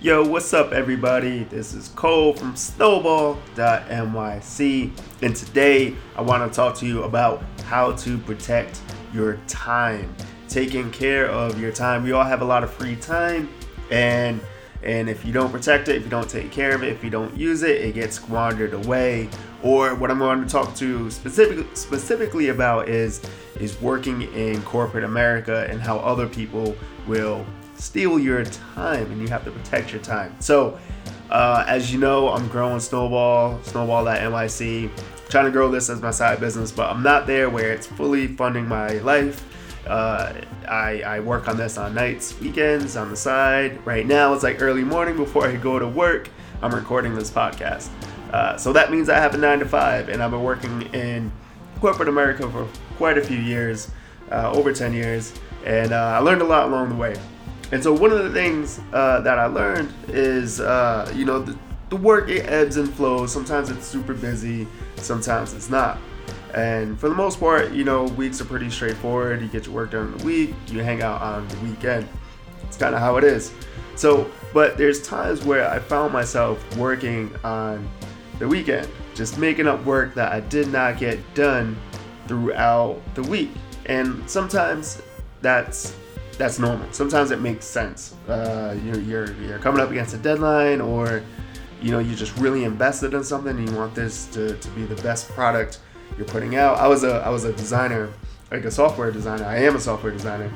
Yo, what's up, everybody? This is Cole from Snowball.nyc, and today I want to talk to you about how to protect your time, taking care of your time. We all have a lot of free time, and and if you don't protect it, if you don't take care of it, if you don't use it, it gets squandered away. Or what I'm going to talk to specific, specifically about is is working in corporate America and how other people will steal your time and you have to protect your time. So, uh, as you know, I'm growing Snowball, Snowball.nyc, trying to grow this as my side business, but I'm not there where it's fully funding my life. Uh, I, I work on this on nights, weekends, on the side. Right now, it's like early morning before I go to work. I'm recording this podcast. Uh, so that means I have a nine to five, and I've been working in corporate America for quite a few years, uh, over 10 years, and uh, I learned a lot along the way. And so one of the things uh, that I learned is, uh, you know, the, the work it ebbs and flows. Sometimes it's super busy, sometimes it's not. And for the most part, you know, weeks are pretty straightforward. You get your work done in the week, you hang out on the weekend. It's kind of how it is. So, but there's times where I found myself working on the weekend, just making up work that I did not get done throughout the week. And sometimes that's that's normal. Sometimes it makes sense. Uh, you're, you're, you're coming up against a deadline, or you know you're just really invested in something, and you want this to, to be the best product you're putting out. I was a I was a designer, like a software designer. I am a software designer,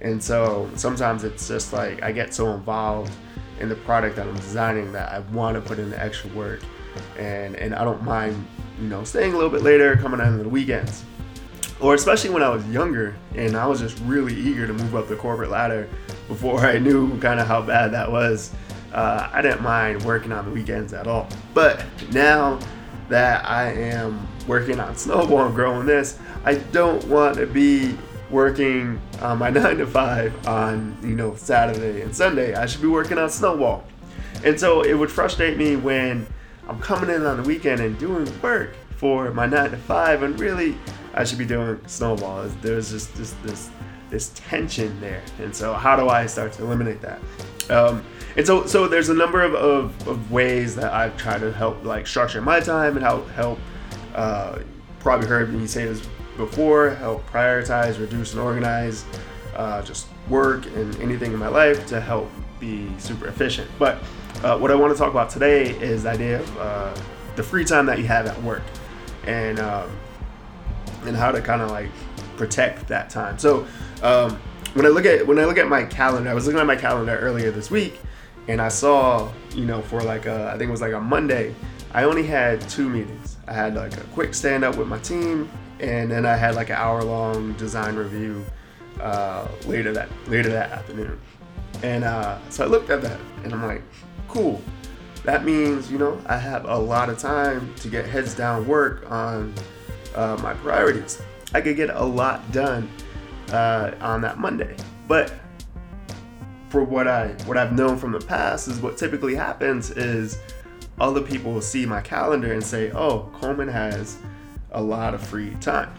and so sometimes it's just like I get so involved in the product that I'm designing that I want to put in the extra work, and and I don't mind you know staying a little bit later, coming on the weekends or especially when I was younger and I was just really eager to move up the corporate ladder before I knew kind of how bad that was. Uh, I didn't mind working on the weekends at all. But now that I am working on Snowball and growing this, I don't want to be working on my nine to five on you know Saturday and Sunday. I should be working on Snowball. And so it would frustrate me when I'm coming in on the weekend and doing work for my nine to five and really I should be doing snowball. There's just this this this tension there, and so how do I start to eliminate that? Um, and so so there's a number of, of, of, ways that I've tried to help like structure my time and help help. Uh, probably heard me say this before. Help prioritize, reduce, and organize. Uh, just work and anything in my life to help be super efficient. But uh, what I want to talk about today is the idea of uh, the free time that you have at work, and um, and how to kind of like protect that time. So um, when I look at when I look at my calendar, I was looking at my calendar earlier this week, and I saw you know for like a, I think it was like a Monday, I only had two meetings. I had like a quick stand up with my team, and then I had like an hour long design review uh, later that later that afternoon. And uh, so I looked at that, and I'm like, cool. That means you know I have a lot of time to get heads down work on uh, my priorities. I could get a lot done uh, on that Monday. But for what I what I've known from the past is what typically happens is other people will see my calendar and say, "Oh, Coleman has a lot of free time."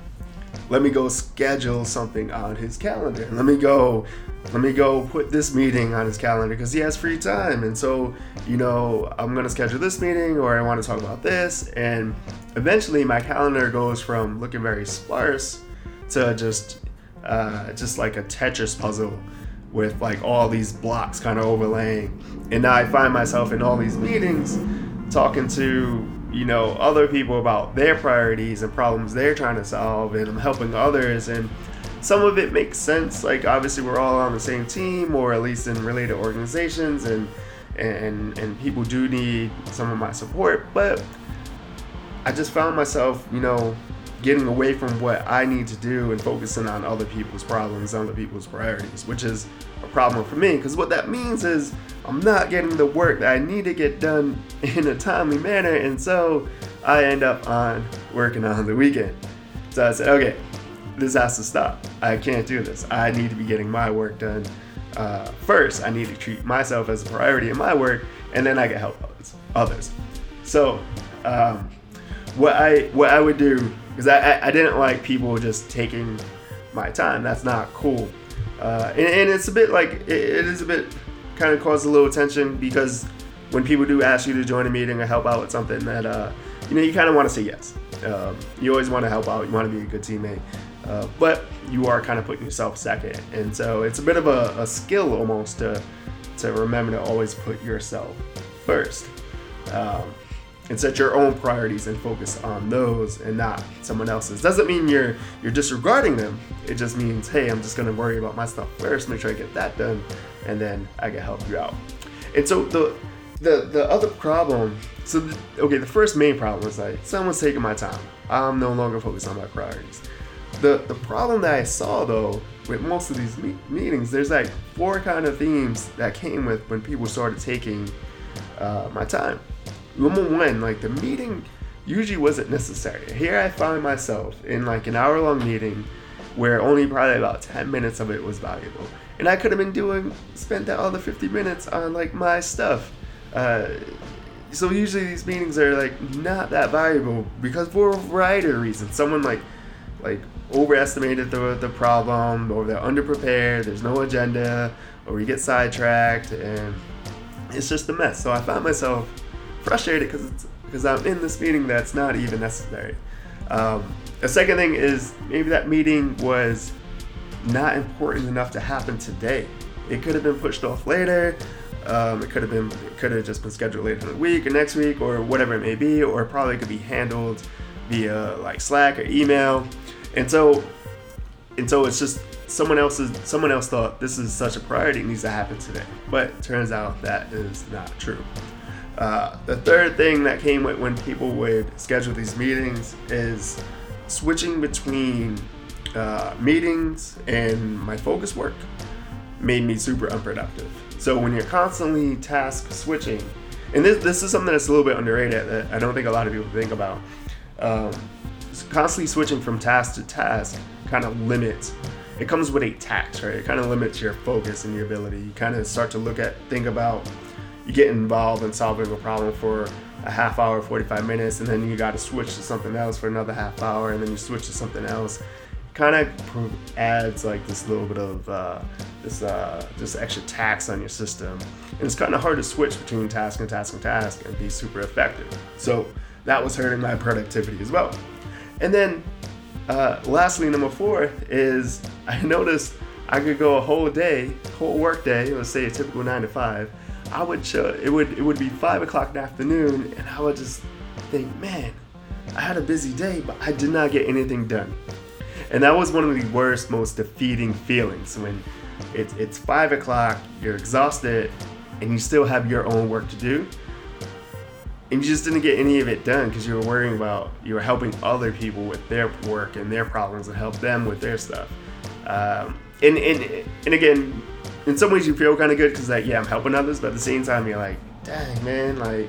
Let me go schedule something on his calendar. Let me go, let me go put this meeting on his calendar because he has free time. And so, you know, I'm gonna schedule this meeting or I want to talk about this. And eventually, my calendar goes from looking very sparse to just, uh, just like a Tetris puzzle with like all these blocks kind of overlaying. And now I find myself in all these meetings talking to you know other people about their priorities and problems they're trying to solve and i'm helping others. And some of it makes sense. Like obviously we're all on the same team or at least in related organizations and and and people do need some of my support. But i just found myself you know getting away from what i need to do and focusing on other people's problems other people's priorities which is a problem for me because what that means is I'm not getting the work that I need to get done in a timely manner, and so I end up on working on the weekend. So I said, okay, this has to stop. I can't do this. I need to be getting my work done uh, first. I need to treat myself as a priority in my work, and then I can help others. So, um, what I what I would do because I, I, I didn't like people just taking my time. That's not cool. Uh, and, and, it's a bit like it, it is a bit kind of causes a little tension because when people do ask you to join a meeting or help out with something that uh, you know you kind of want to say yes. Um, you always want to help out. You want to be a good teammate, uh, but you are kind of putting yourself second, and so it's a bit of a, a skill almost to to remember to always put yourself first. Um, and set your own priorities and focus on those and not someone else's. Doesn't mean you're you're disregarding them. It just means, hey, I'm just gonna worry about my stuff first, make sure I get that done, and then I can help you out. And so the the the other problem, so the, okay, the first main problem was like someone's taking my time. I'm no longer focused on my priorities. The the problem that I saw though with most of these me- meetings, there's like four kind of themes that came with when people started taking uh, my time number one, like the meeting usually wasn't necessary. Here I find myself in like an hour long meeting where only probably about 10 minutes of it was valuable. And I could have been doing, spent that other 50 minutes on like my stuff. Uh, so usually these meetings are like not that valuable because for a variety of reasons. Someone like, like overestimated the, the problem or they're underprepared, there's no agenda, or we get sidetracked and it's just a mess. So I found myself frustrated because because I'm in this meeting that's not even necessary. Um, the second thing is maybe that meeting was not important enough to happen today. It could have been pushed off later. Um, it could have been could have just been scheduled later in the week or next week or whatever it may be, or probably could be handled via like Slack or email. And so and so it's just someone else's someone else thought this is such a priority it needs to happen today. But turns out that is not true. Uh, the third thing that came with when people would schedule these meetings is switching between uh, meetings and my focus work made me super unproductive. So when you're constantly task switching, and this, this is something that's a little bit underrated that I don't think a lot of people think about. Um, constantly switching from task to task kind of limits. It comes with a tax, right? It kind of limits your focus and your ability. You kind of start to look at, think about you get involved in solving a problem for a half hour, 45 minutes, and then you got to switch to something else for another half hour, and then you switch to something else. Kind of adds like this little bit of uh, this uh, just extra tax on your system, and it's kind of hard to switch between task and task and task and be super effective. So that was hurting my productivity as well. And then, uh, lastly, number four is I noticed I could go a whole day, whole work day, let's say a typical nine to five, I would show it would it would be five o'clock in the afternoon, and I would just think, man, I had a busy day, but I did not get anything done. And that was one of the worst, most defeating feelings when it's it's five o'clock, you're exhausted, and you still have your own work to do. And you just didn't get any of it done because you were worrying about you were helping other people with their work and their problems and help them with their stuff. Um, and, and and again, in some ways you feel kind of good because like yeah i'm helping others but at the same time you're like dang man like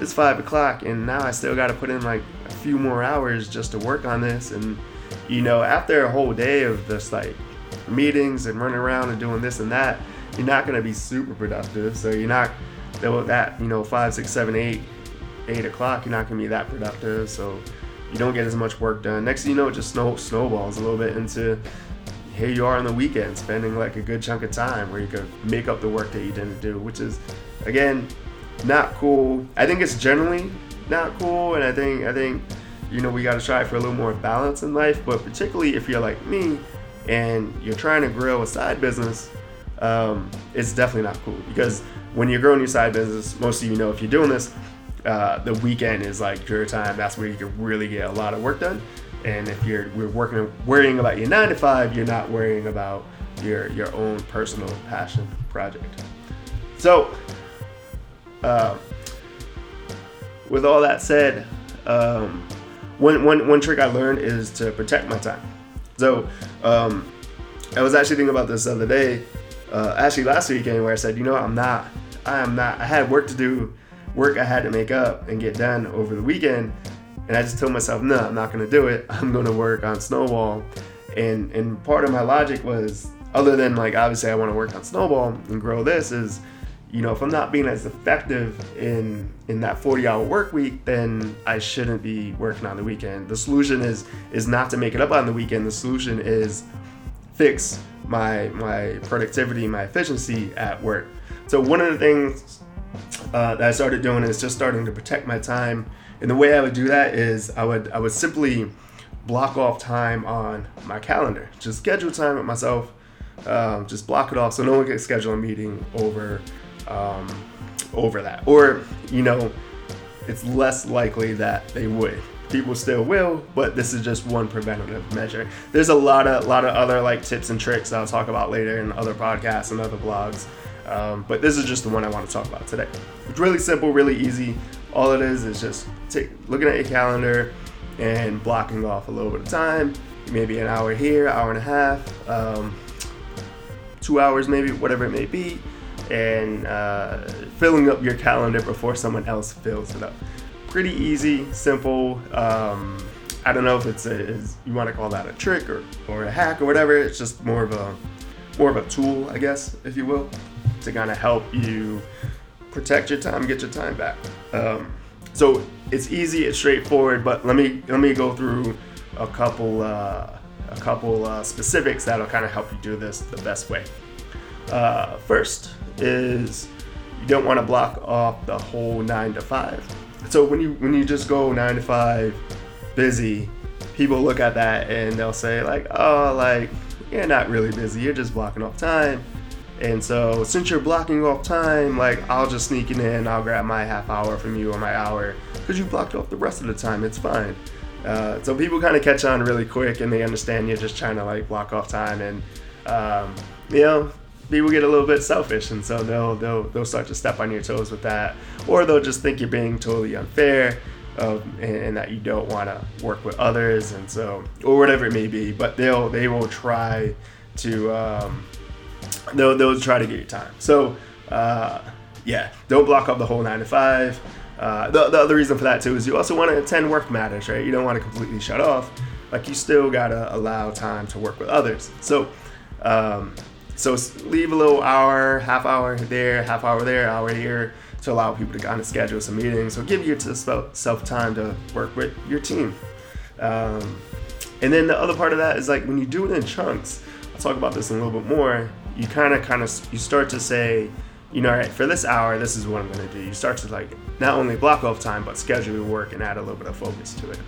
it's five o'clock and now i still got to put in like a few more hours just to work on this. And you know after a whole day of just like meetings and running around and doing this and that you're not going to be super productive. So you're not that you know five six seven eight eight o'clock you're not going to be that productive. So you don't get as much work done. Next thing you know it just snow, snowballs a little bit into here you are on the weekend spending like a good chunk of time where you could make up the work that you didn't do, which is again not cool. I think it's generally not cool, and I think I think you know we got to try for a little more balance in life. But particularly if you're like me and you're trying to grow a side business, um, it's definitely not cool because when you're growing your side business, most of you know if you're doing this, uh, the weekend is like your time. That's where you can really get a lot of work done. And if you're we're working worrying about your nine to five, you're not worrying about your your own personal passion project. So, uh, with all that said, um, one, one, one trick I learned is to protect my time. So, um, I was actually thinking about this the other day, uh, actually last weekend, where I said, you know, I'm not, I am not, I had work to do, work I had to make up and get done over the weekend, and I just told myself, no, I'm not gonna do it. I'm gonna work on Snowball. And and part of my logic was, other than like obviously I want to work on Snowball and grow this, is you know if I'm not being as effective in in that 40 hour work week, then I shouldn't be working on the weekend. The solution is is not to make it up on the weekend. The solution is fix my my productivity, my efficiency at work. So one of the things uh, that I started doing is just starting to protect my time. And the way I would do that is I would I would simply block off time on my calendar. Just schedule time with myself. Um, just block it off so no one can schedule a meeting over um, over that. Or you know, it's less likely that they would. People still will, but this is just one preventative measure. There's a lot of lot of other like tips and tricks I'll talk about later in other podcasts and other blogs. Um, but this is just the one I want to talk about today. It's really simple, really easy. All it is is just take, looking at your calendar and blocking off a little bit of time, maybe an hour here, hour and a half, um, two hours maybe, whatever it may be, and uh, filling up your calendar before someone else fills it up. Pretty easy, simple. Um, I don't know if it's a, is, you want to call that a trick or, or a hack or whatever. It's just more of a more of a tool, I guess, if you will, to kind of help you protect your time, get your time back. Um, so it's easy, it's straightforward, but let me let me go through a couple uh, a couple uh, specifics that'll kind of help you do this the best way. Uh, first is you don't want to block off the whole nine to five. So when you when you just go nine to five, busy, people look at that and they'll say like, oh, like you're not really busy, you're just blocking off time. And so since you're blocking off time, like I'll just sneak it in, I'll grab my half hour from you or my hour because you blocked off the rest of the time. It's fine. Uh, so people kind of catch on really quick and they understand you're just trying to like block off time and um, you know people get a little bit selfish and so they'll they'll they'll start to step on your toes with that or they'll just think you're being totally unfair um, and, and, that you don't want to work with others and so or whatever it may be but they'll they will try to um, they'll, they'll try to get your time so uh, yeah don't block up the whole nine to five uh, the, the other reason for that too is you also want to attend work matters right you don't want to completely shut off like you still gotta allow time to work with others so um, so leave a little hour, half hour there, half hour there, hour here to allow people to kind of schedule some meetings. So give yourself time to work with your team. Um, and then the other part of that is like when you do it in chunks. I'll talk about this a little bit more. You kind of, kind of, you start to say, you know, all right, for this hour, this is what I'm going to do. You start to like not only block off time, but schedule your work and add a little bit of focus to it.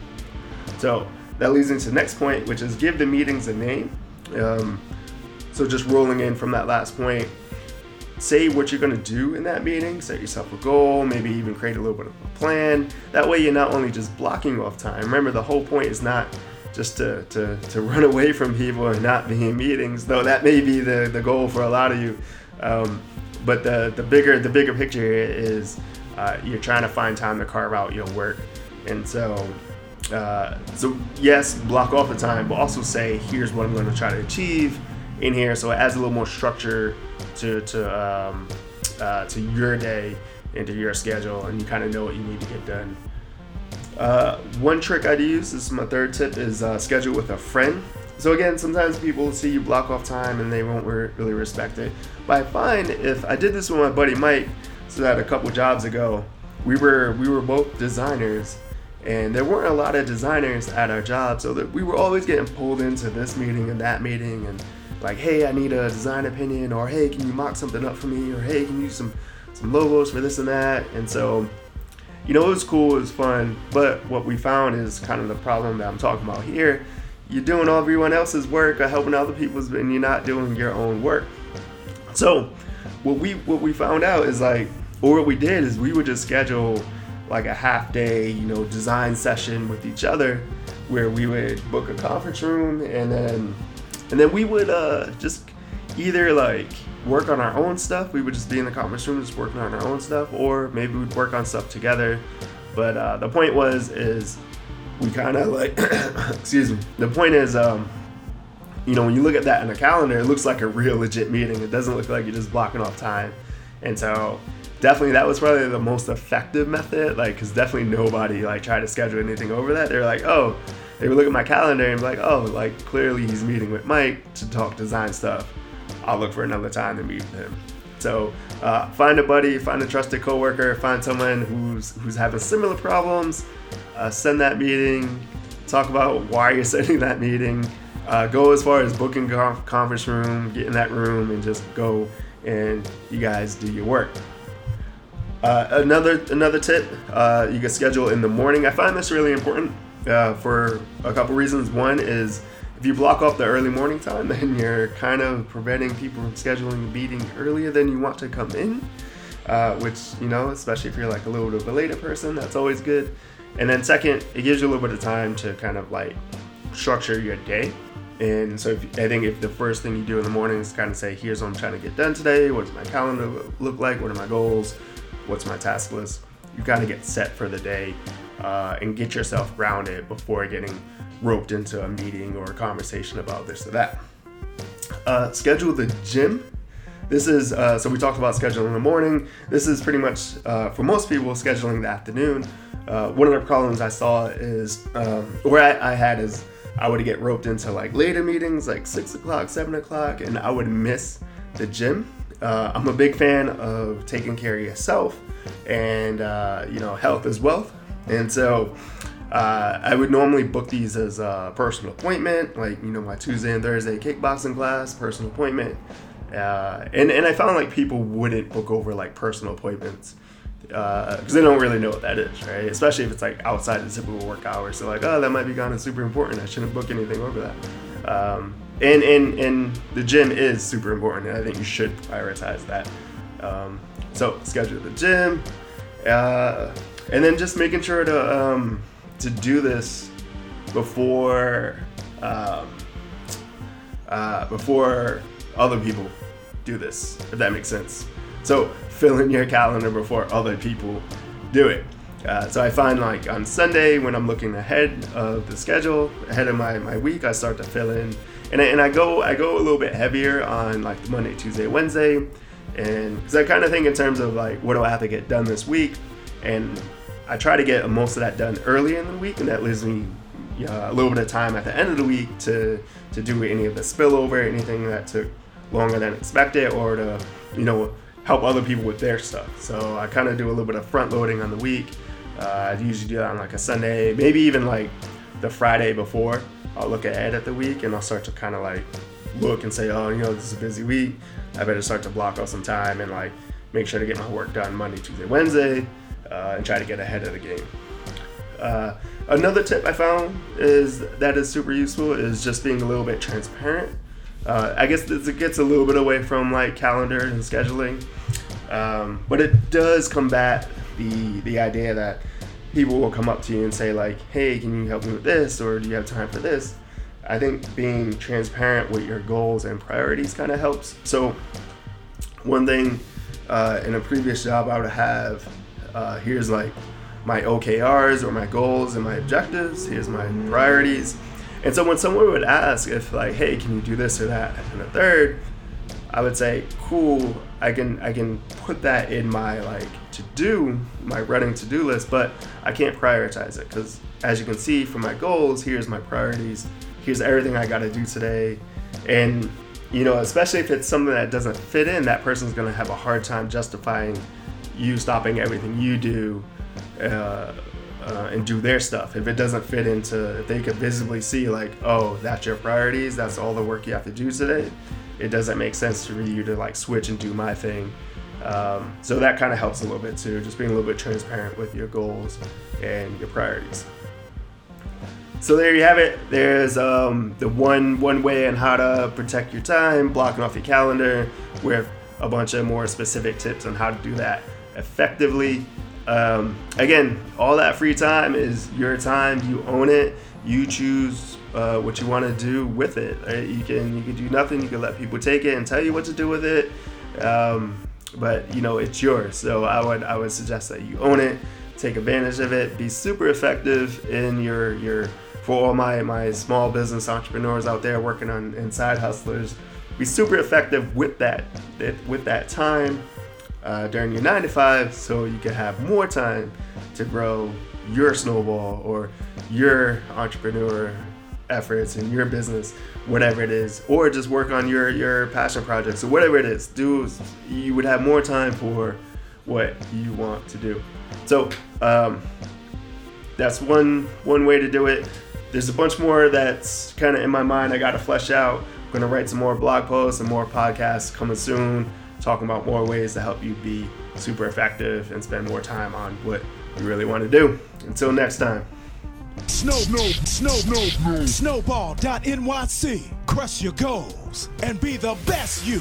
So that leads into the next point, which is give the meetings a name. Um, so just rolling in from that last point, say what you're going to do in that meeting, set yourself a goal, maybe even create a little bit of a plan. That way you're not only just blocking off time. Remember the whole point is not just to, to, to run away from people and not be in meetings, though that may be the, the goal for a lot of you. Um, but the, the bigger the bigger picture is uh, you're trying to find time to carve out your work. And so uh, so yes, block off the time, but also say here's what I'm going to try to achieve in here, so it adds a little more structure to to um, uh, to your day into your schedule, and you kind of know what you need to get done. Uh, one trick I'd use, this is my third tip, is uh, schedule with a friend. So again, sometimes people see you block off time and they won't re- really respect it. But I find if I did this with my buddy Mike, so that a couple jobs ago, we were we were both designers, and there weren't a lot of designers at our job, so that we were always getting pulled into this meeting and that meeting and like, hey, I need a design opinion, or hey, can you mock something up for me, or hey, can you use some some logos for this and that, and so. You know, it was cool, it was fun, but what we found is kind of the problem that I'm talking about here. You're doing all everyone else's work or helping other people's, and you're not doing your own work. So, what we what we found out is like, or what we did is we would just schedule like a half day, you know, design session with each other, where we would book a conference room and then and then we would uh, just either like work on our own stuff. We would just be in the conference room just working on our own stuff, or maybe we'd work on stuff together. But uh, the point was is we kind of like excuse me. The point is um, you know when you look at that in a calendar, it looks like a real legit meeting. It doesn't look like you're just blocking off time. And so definitely that was probably the most effective method. Like because definitely nobody like tried to schedule anything over that. They're like oh they would look at my calendar and be like, oh, like clearly he's meeting with Mike to talk design stuff. I'll look for another time to meet him. So uh, find a buddy, find a trusted coworker, find someone who's who's having similar problems. Uh, send that meeting. Talk about why you're sending that meeting. uh, go as far as booking conf- conference room, get in that room, and just go and you guys do your work. Uh, another another tip, uh, you can schedule in the morning. I find this really important uh, for a couple reasons. One is if you block off the early morning time, then you're kind of preventing people from scheduling a meeting earlier than you want to come in, uh, which you know, especially if you're like a little bit of a later person, that's always good. And then second, it gives you a little bit of time to kind of like structure your day. And so if, I think if the first thing you do in the morning is kind of say, here's what I'm trying to get done today, what does my calendar look like, what are my goals, what's my task list, you kind of get set for the day uh, and get yourself grounded before getting roped into a meeting or a conversation about this or that. Uh, schedule the gym. This is uh, so we talked about scheduling in the morning. This is pretty much uh, for most people scheduling the afternoon. Uh, one of the problems I saw is um, where I, I had is I would get roped into like later meetings, like six o'clock, seven o'clock, and I would miss the gym. Uh, I'm a big fan of taking care of yourself, and uh, you know, health is wealth. And so, uh, I would normally book these as a personal appointment, like you know, my Tuesday and Thursday kickboxing class, personal appointment. Uh, and and I found like people wouldn't book over like personal appointments because uh, they don't really know what that is, right? Especially if it's like outside the typical work hours. So like, oh, that might be kind of super important. I shouldn't book anything over that. Um, and and and the gym is super important, and I think you should prioritize that. Um, so schedule the gym, uh, and then just making sure to um, to do this before um, uh, before other people do this, if that makes sense. So fill in your calendar before other people do it. Uh, so I find like on Sunday when I'm looking ahead of the schedule, ahead of my, my week, I start to fill in, and I, and I go I go a little bit heavier on like Monday, Tuesday, Wednesday, and because I kind of think in terms of like what do I have to get done this week, and I try to get most of that done early in the week, and that leaves me uh, a little bit of time at the end of the week to to do any of the spillover, anything that took longer than expected, or to you know help other people with their stuff. So I kind of do a little bit of front loading on the week. Uh, I usually do that on like a Sunday, maybe even like the Friday before. I'll look ahead at the week and I'll start to kind of like look and say, oh, you know, this is a busy week. I better start to block off some time and like make sure to get my work done Monday, Tuesday, Wednesday, uh, and try to get ahead of the game. Uh, another tip I found is that is super useful is just being a little bit transparent uh, I guess it gets a little bit away from like calendar and scheduling, um, but it does combat the the idea that people will come up to you and say like, "Hey, can you help me with this?" or "Do you have time for this?" I think being transparent with your goals and priorities kind of helps. So, one thing uh, in a previous job I would have uh, here's like my OKRs or my goals and my objectives. Here's my priorities and so when someone would ask if like, hey, can you do this or that and a third, I would say, cool, I can I can put that in my like to do, my running to do list, but I can't prioritize it because as you can see from my goals, here's my priorities, here's everything I got to do today, and you know, especially if it's something that doesn't fit in, that person's gonna have a hard time justifying you stopping everything you do uh, uh, and do their stuff. If it doesn't fit into, if they could visibly see, like, oh, that's your priorities, that's all the work you have to do today, it doesn't make sense for you to like switch and do my thing. Um, so that kind of helps a little bit too, just being a little bit transparent with your goals and your priorities. So there you have it. There's um, the one one way on how to protect your time, blocking off your calendar, with a bunch of more specific tips on how to do that effectively. Um, again, all that free time is your time. You own it. You choose uh, what you want to do with it. Right? You can you can do nothing. You can let people take it and tell you what to do with it. Um, but you know it's yours. So I would I would suggest that you own it. Take advantage of it. Be super effective in your your for all my my small business entrepreneurs out there working on inside hustlers. Be super effective with that with that time uh, during your nine to five so you can have more time to grow your snowball or your entrepreneur efforts in your business whatever it is or just work on your your passion projects or whatever it is do you would have more time for what you want to do so um, that's one one way to do it there's a bunch more that's kind of in my mind. I got to flesh out. I'm gonna write some more blog posts and more podcasts coming soon, talking about more ways to help you be super effective and spend more time on what you really want to do. Until next time. Snow, snow, snow, snow, snowball.nyc. Crush your goals and be the best you.